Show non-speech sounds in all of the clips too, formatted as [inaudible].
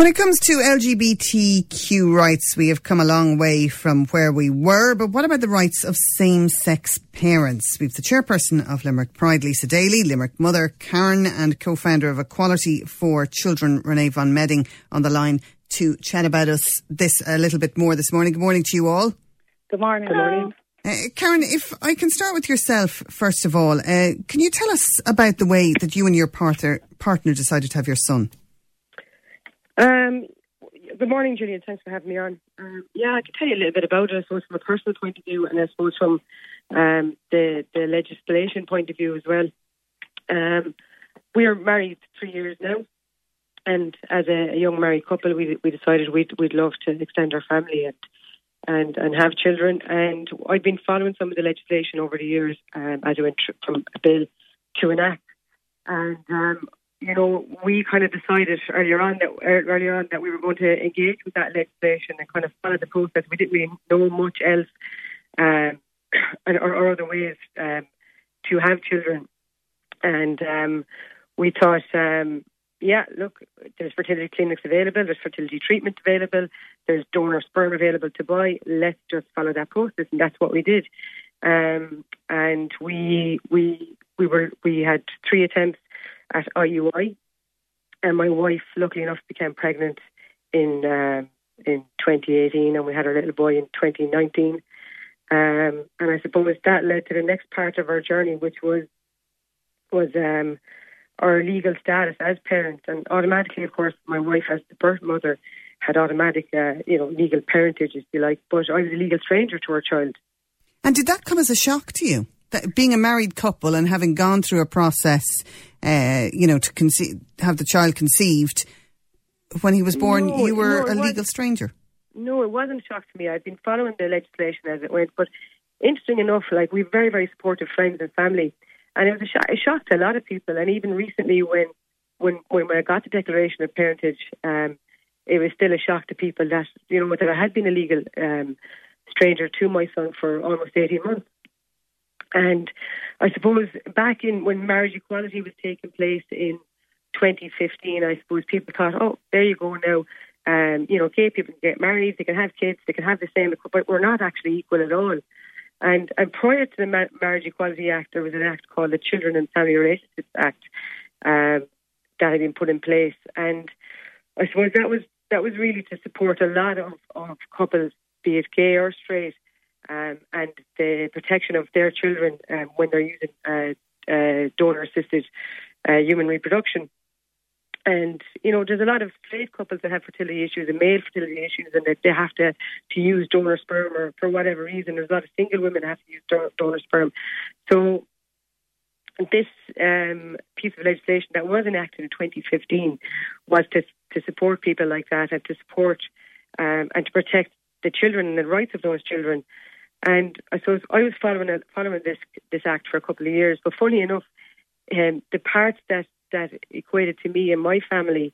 When it comes to LGBTQ rights, we have come a long way from where we were, but what about the rights of same sex parents? We've the chairperson of Limerick Pride, Lisa Daly, Limerick mother, Karen, and co founder of Equality for Children, Renee Von Medding, on the line to chat about us this a little bit more this morning. Good morning to you all. Good morning. Good morning. Uh, Karen, if I can start with yourself, first of all, uh, can you tell us about the way that you and your partner, partner decided to have your son? Um, good morning, Julian. Thanks for having me on. Um, yeah, I can tell you a little bit about it, I suppose, from a personal point of view, and I suppose from um, the the legislation point of view as well. Um, we are married three years now, and as a, a, young married couple, we we decided we'd we'd love to extend our family and and and have children. And I've been following some of the legislation over the years um, as it went from a bill to an act. And um, you know, we kind of decided earlier on that earlier on that we were going to engage with that legislation and kind of follow the process. We didn't really know much else, um, [clears throat] or, or, other ways um, to have children, and um, we thought, um, yeah, look, there's fertility clinics available, there's fertility treatment available, there's donor sperm available to buy. Let's just follow that process, and that's what we did. Um, and we we we were we had three attempts at IUI. And my wife, luckily enough, became pregnant in uh, in 2018, and we had our little boy in 2019. Um, and I suppose that led to the next part of our journey, which was was um, our legal status as parents. And automatically, of course, my wife, as the birth mother, had automatic, uh, you know, legal parentage, if you like. But I was a legal stranger to our child. And did that come as a shock to you? That being a married couple and having gone through a process uh, you know, to conceive, have the child conceived. When he was born, no, you were no, a legal stranger. No, it wasn't a shock to me. I've been following the legislation as it went, but interesting enough, like we've very, very supportive friends and family, and it was a, shock, a shock to a lot of people. And even recently, when when when I got the declaration of parentage, um, it was still a shock to people that you know that I had been a legal um, stranger to my son for almost eighteen months. And I suppose back in when marriage equality was taking place in 2015, I suppose people thought, oh, there you go now. Um, you know, gay people can get married, they can have kids, they can have the same, but we're not actually equal at all. And, and prior to the Ma- Marriage Equality Act, there was an act called the Children and Family Relationships Act um, that had been put in place. And I suppose that was that was really to support a lot of, of couples, be it gay or straight, um, and the protection of their children um, when they're using uh, uh, donor assisted uh, human reproduction. And you know, there's a lot of straight couples that have fertility issues and male fertility issues, and that they have to to use donor sperm or for whatever reason. There's a lot of single women that have to use donor sperm. So this um, piece of legislation that was enacted in 2015 was to to support people like that and to support um, and to protect the children and the rights of those children and I suppose I was following following this this act for a couple of years. But funny enough, um, the parts that that equated to me and my family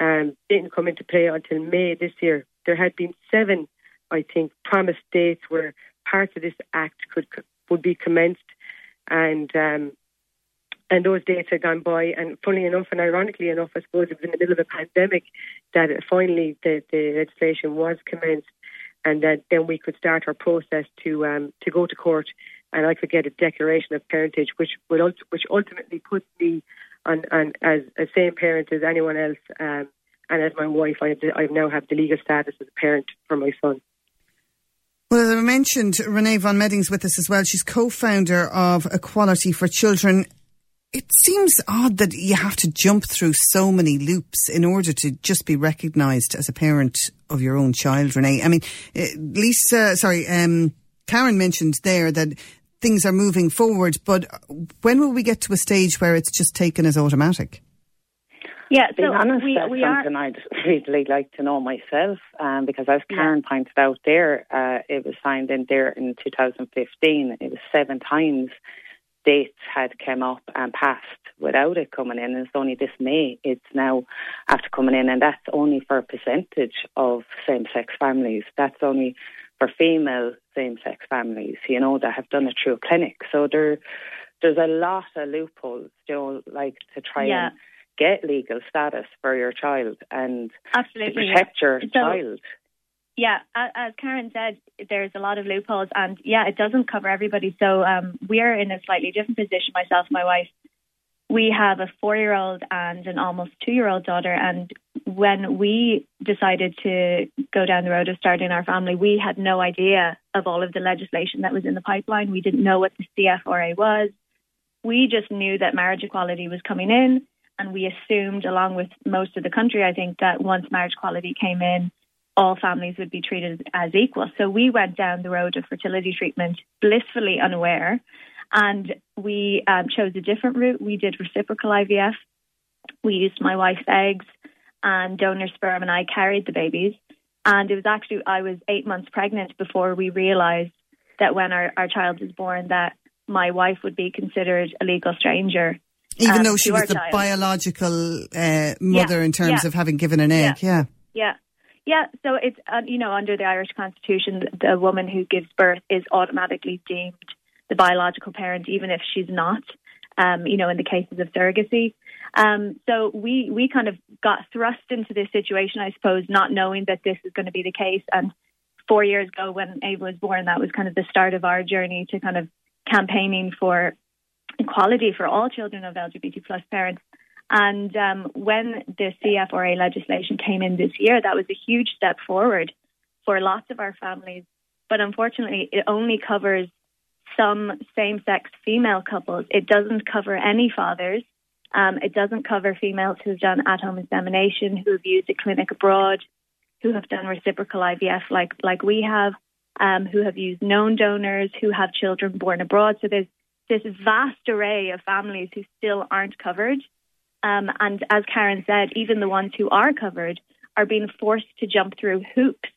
um, didn't come into play until May this year. There had been seven, I think, promised dates where parts of this act could would be commenced, and um, and those dates had gone by. And funnily enough, and ironically enough, I suppose it was in the middle of a pandemic that finally the, the legislation was commenced and then we could start our process to um, to go to court, and I could get a declaration of parentage, which will which ultimately puts me on, on as a same parent as anyone else, um, and as my wife, I the, I now have the legal status as a parent for my son. Well, as I mentioned, Renee Von Medding's with us as well. She's co-founder of Equality for Children it seems odd that you have to jump through so many loops in order to just be recognised as a parent of your own child, Renee. I mean, eh, Lisa, sorry, um, Karen mentioned there that things are moving forward, but when will we get to a stage where it's just taken as automatic? Yeah, being so honest, we, that's we something are... I'd [laughs] really like to know myself, um, because as Karen yeah. pointed out there, uh, it was signed in there in 2015. It was seven times dates had come up and passed without it coming in. And it's only this May it's now after coming in, and that's only for a percentage of same-sex families. That's only for female same-sex families, you know, that have done it through a clinic. So there, there's a lot of loopholes, you know, like to try Yeah. and get legal status for your child and Absolutely. to protect your So- child. Yeah, as Karen said, there's a lot of loopholes, and yeah, it doesn't cover everybody. So um, we're in a slightly different position. Myself my wife, we have a four-year-old and an almost two-year-old daughter. And when we decided to go down the road of starting our family, we had no idea of all of the legislation that was in the pipeline. We didn't know what the CFRA was. We just knew that marriage equality was coming in, and we assumed, along with most of the country, I think, that once marriage equality came in all families would be treated as equal. So we went down the road of fertility treatment blissfully unaware, and we um, chose a different route. We did reciprocal IVF. We used my wife's eggs and donor sperm, and I carried the babies. And it was actually I was eight months pregnant before we realised that when our, our child was born, that my wife would be considered a legal stranger. Even um, though she was the child. biological uh, mother in terms yeah. of having given an egg, yeah. Yeah. Yeah, so it's uh, you know under the Irish Constitution, the woman who gives birth is automatically deemed the biological parent, even if she's not. Um, you know, in the cases of surrogacy. Um, so we we kind of got thrust into this situation, I suppose, not knowing that this is going to be the case. And four years ago, when Ava was born, that was kind of the start of our journey to kind of campaigning for equality for all children of LGBT plus parents. And um, when the CFRA legislation came in this year, that was a huge step forward for lots of our families. But unfortunately, it only covers some same sex female couples. It doesn't cover any fathers. Um, it doesn't cover females who've done at home insemination, who have used a clinic abroad, who have done reciprocal IVF like, like we have, um, who have used known donors, who have children born abroad. So there's this vast array of families who still aren't covered. Um, and as Karen said, even the ones who are covered are being forced to jump through hoops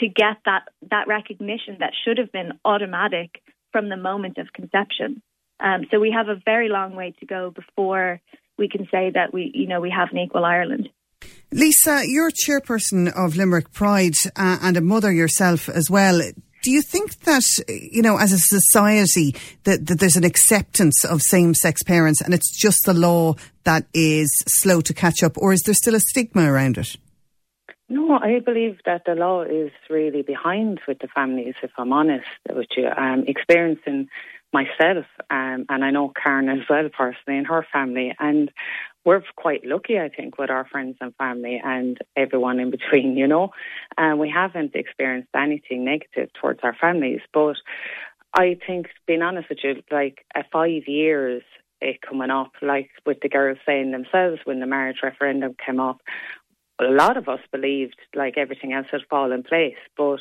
to get that, that recognition that should have been automatic from the moment of conception. Um, so we have a very long way to go before we can say that we, you know, we have an equal Ireland. Lisa, you're chairperson of Limerick Pride uh, and a mother yourself as well. Do you think that, you know, as a society, that, that there's an acceptance of same sex parents and it's just the law that is slow to catch up, or is there still a stigma around it? No, I believe that the law is really behind with the families, if I'm honest with you. Um, experiencing myself, um, and I know Karen as well personally and her family, and we're quite lucky, I think, with our friends and family and everyone in between, you know. And we haven't experienced anything negative towards our families. But I think, being honest with you, like five years, it coming up, like with the girls saying themselves when the marriage referendum came up, a lot of us believed like everything else had fallen in place, but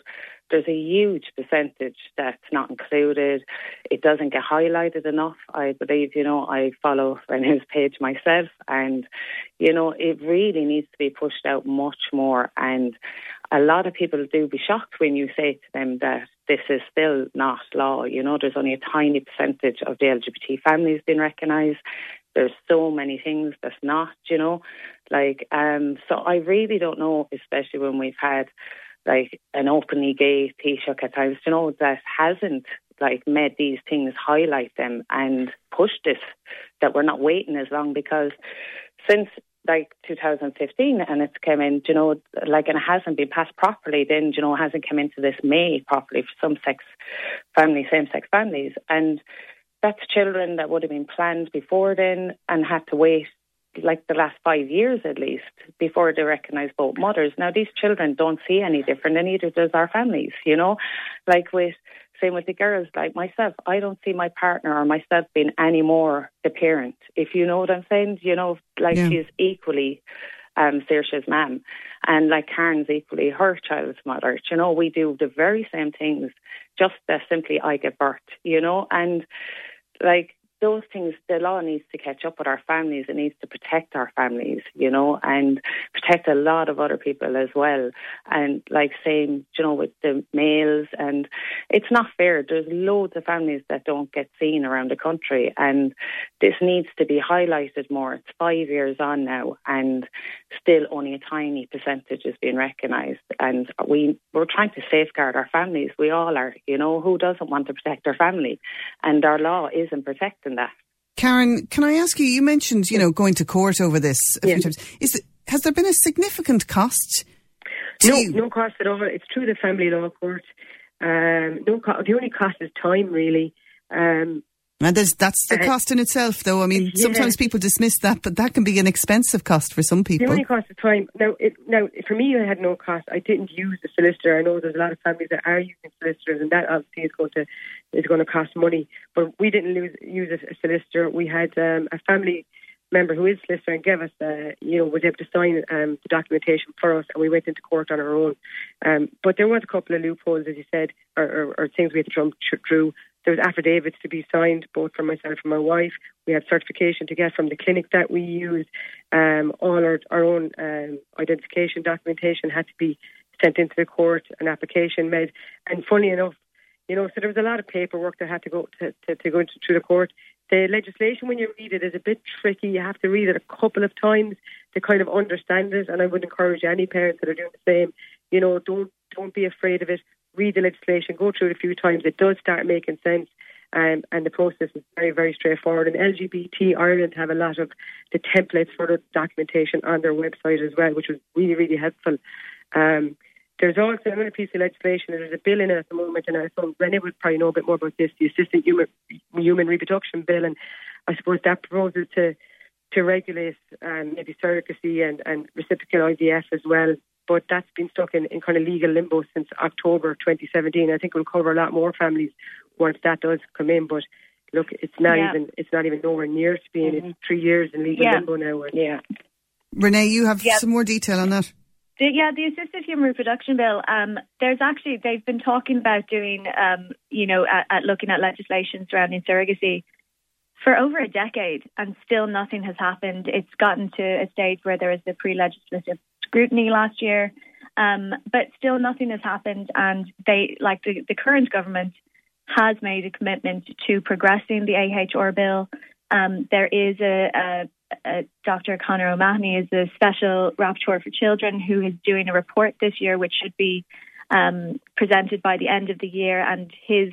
there's a huge percentage that's not included. It doesn't get highlighted enough. I believe, you know, I follow Renee's page myself, and you know, it really needs to be pushed out much more. And a lot of people do be shocked when you say to them that this is still not law. You know, there's only a tiny percentage of the LGBT families being recognised. There's so many things that's not, you know, like um. So I really don't know, especially when we've had like an openly gay Taoiseach at times, you know, that hasn't like made these things highlight them and push this, that we're not waiting as long because since like 2015 and it's come in, you know, like and it hasn't been passed properly, then, you know, it hasn't come into this May properly for some sex family, same sex families. And that's children that would have been planned before then and had to wait like the last five years at least before they recognise both mothers. Now these children don't see any different and neither does our families, you know. Like with same with the girls, like myself, I don't see my partner or myself being any more the parent. If you know what I'm saying, you know, like Yeah. she's equally um Saoirse's mum and like Karen's equally her child's mother. You know, we do the very same things, just that simply I give birth, you know, and like those things, the law needs to catch up with our families. It needs to protect our families, you know, and protect a lot of other people as well. And like saying, you know, with the males, and it's not fair. There's loads of families that don't get seen around the country, and this needs to be highlighted more. It's five years on now, and still only a tiny percentage is being recognised. And we we're trying to safeguard our families. We all are, you know, who doesn't want to protect their family? And our law isn't protecting that. Karen, can I ask you? You mentioned, you know, going to court over this a few times. Is it, has there been a significant cost? no, no cost at all. It's through the family law court. Um, no, co- the only cost is time, really. Um, and that's the uh, cost in itself, though. I mean, yeah. sometimes people dismiss that, but that can be an expensive cost for some people. The only cost is time. Now, it, now for me, I had no cost. I didn't use a solicitor. I know there's a lot of families that are using solicitors, and that obviously is going to is going to cost money. But we didn't lose, use a, a solicitor. We had um, a family member who is a solicitor and gave us, uh, you know, was able to sign um, the documentation for us, and we went into court on our own. Um, but there was a couple of loopholes, as you said, or, or, or things we had to jump through. There was affidavits to be signed, both from myself and my wife. We had certification to get from the clinic that we use. Um, all our, our own um, identification documentation had to be sent into the court, an application made. And funny enough, you know, so there was a lot of paperwork that had to go to, to, to go into, through the court. The legislation, when you read it, is a bit tricky. You have to read it a couple of times to kind of understand it. And I would encourage any parents that are doing the same. You know, don't don't be afraid of it read the legislation, go through it a few times. It does start making sense. Um, and the process is very, very straightforward. And LGBT Ireland have a lot of the templates for the documentation on their website as well, which was really, really helpful. Um, there's also another piece of legislation. There's a bill in it at the moment, and I thought Renee would probably know a bit more about this, the Assisted Human, Human Reproduction Bill. And I suppose that proposes to to regulate um, maybe surrogacy and, and reciprocal IVF as well but that's been stuck in, in kind of legal limbo since October 2017. I think we'll cover a lot more families once that does come in. But look, it's not yeah. even it's not even nowhere near to being. Mm-hmm. It's three years in legal yeah. limbo now. Yeah. Renee, you have some more detail on that. The, yeah, the assisted human reproduction bill. Um, there's actually they've been talking about doing, um, you know, at, at looking at legislation surrounding surrogacy for over a decade, and still nothing has happened. It's gotten to a stage where there is the pre-legislative scrutiny last year, um, but still nothing has happened. And they, like the, the current government, has made a commitment to progressing the AHR bill. Um, there is a, a, a, Dr. Conor O'Mahony is a special rapporteur for children who is doing a report this year, which should be um, presented by the end of the year, and his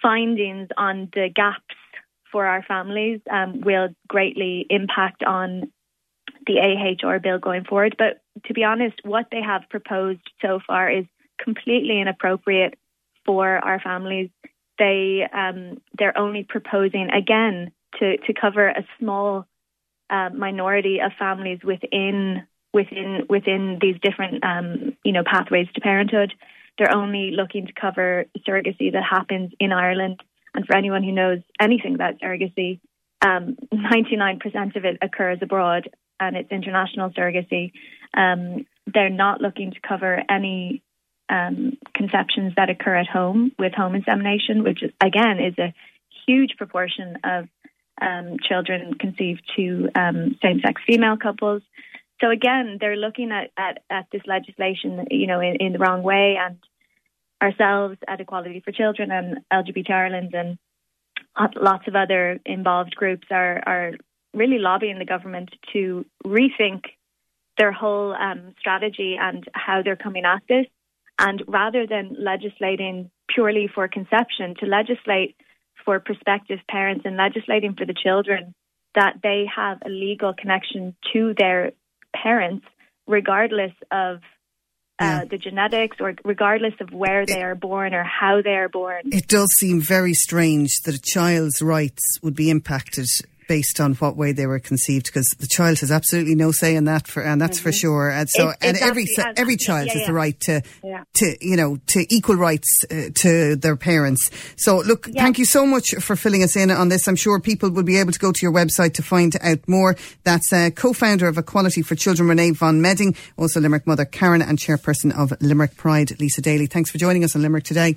findings on the gaps for our families um, will greatly impact on the AHR bill going forward. But to be honest, what they have proposed so far is completely inappropriate for our families. They um, they're only proposing again to to cover a small uh, minority of families within within within these different um, you know pathways to parenthood. They're only looking to cover surrogacy that happens in Ireland. And for anyone who knows anything about surrogacy, um, 99% of it occurs abroad and it's international surrogacy. Um, they're not looking to cover any um, conceptions that occur at home with home insemination, which again is a huge proportion of um, children conceived to um, same-sex female couples. So again, they're looking at, at, at this legislation, you know, in, in the wrong way, and ourselves at Equality for Children and LGBT Ireland and lots of other involved groups are are really lobbying the government to rethink their whole um, strategy and how they're coming at this. And rather than legislating purely for conception, to legislate for prospective parents and legislating for the children that they have a legal connection to their parents, regardless of uh, the genetics or regardless of where they are born or how they are born. It does seem very strange that a child's rights would be impacted based on what way they were conceived because the child has absolutely no say in that for and that's mm-hmm. for sure. And so it, and every every child yeah, has yeah. the right to yeah. to you know to equal rights uh, to their parents. So look thank you so much for filling us in on this. I'm sure people will be able to go to your website to find out more. That's uh, co-founder of Equality for Children Renee von Medding also Limerick mother Karen and chairperson of Limerick Pride Lisa Daly. Thanks for joining us on Limerick today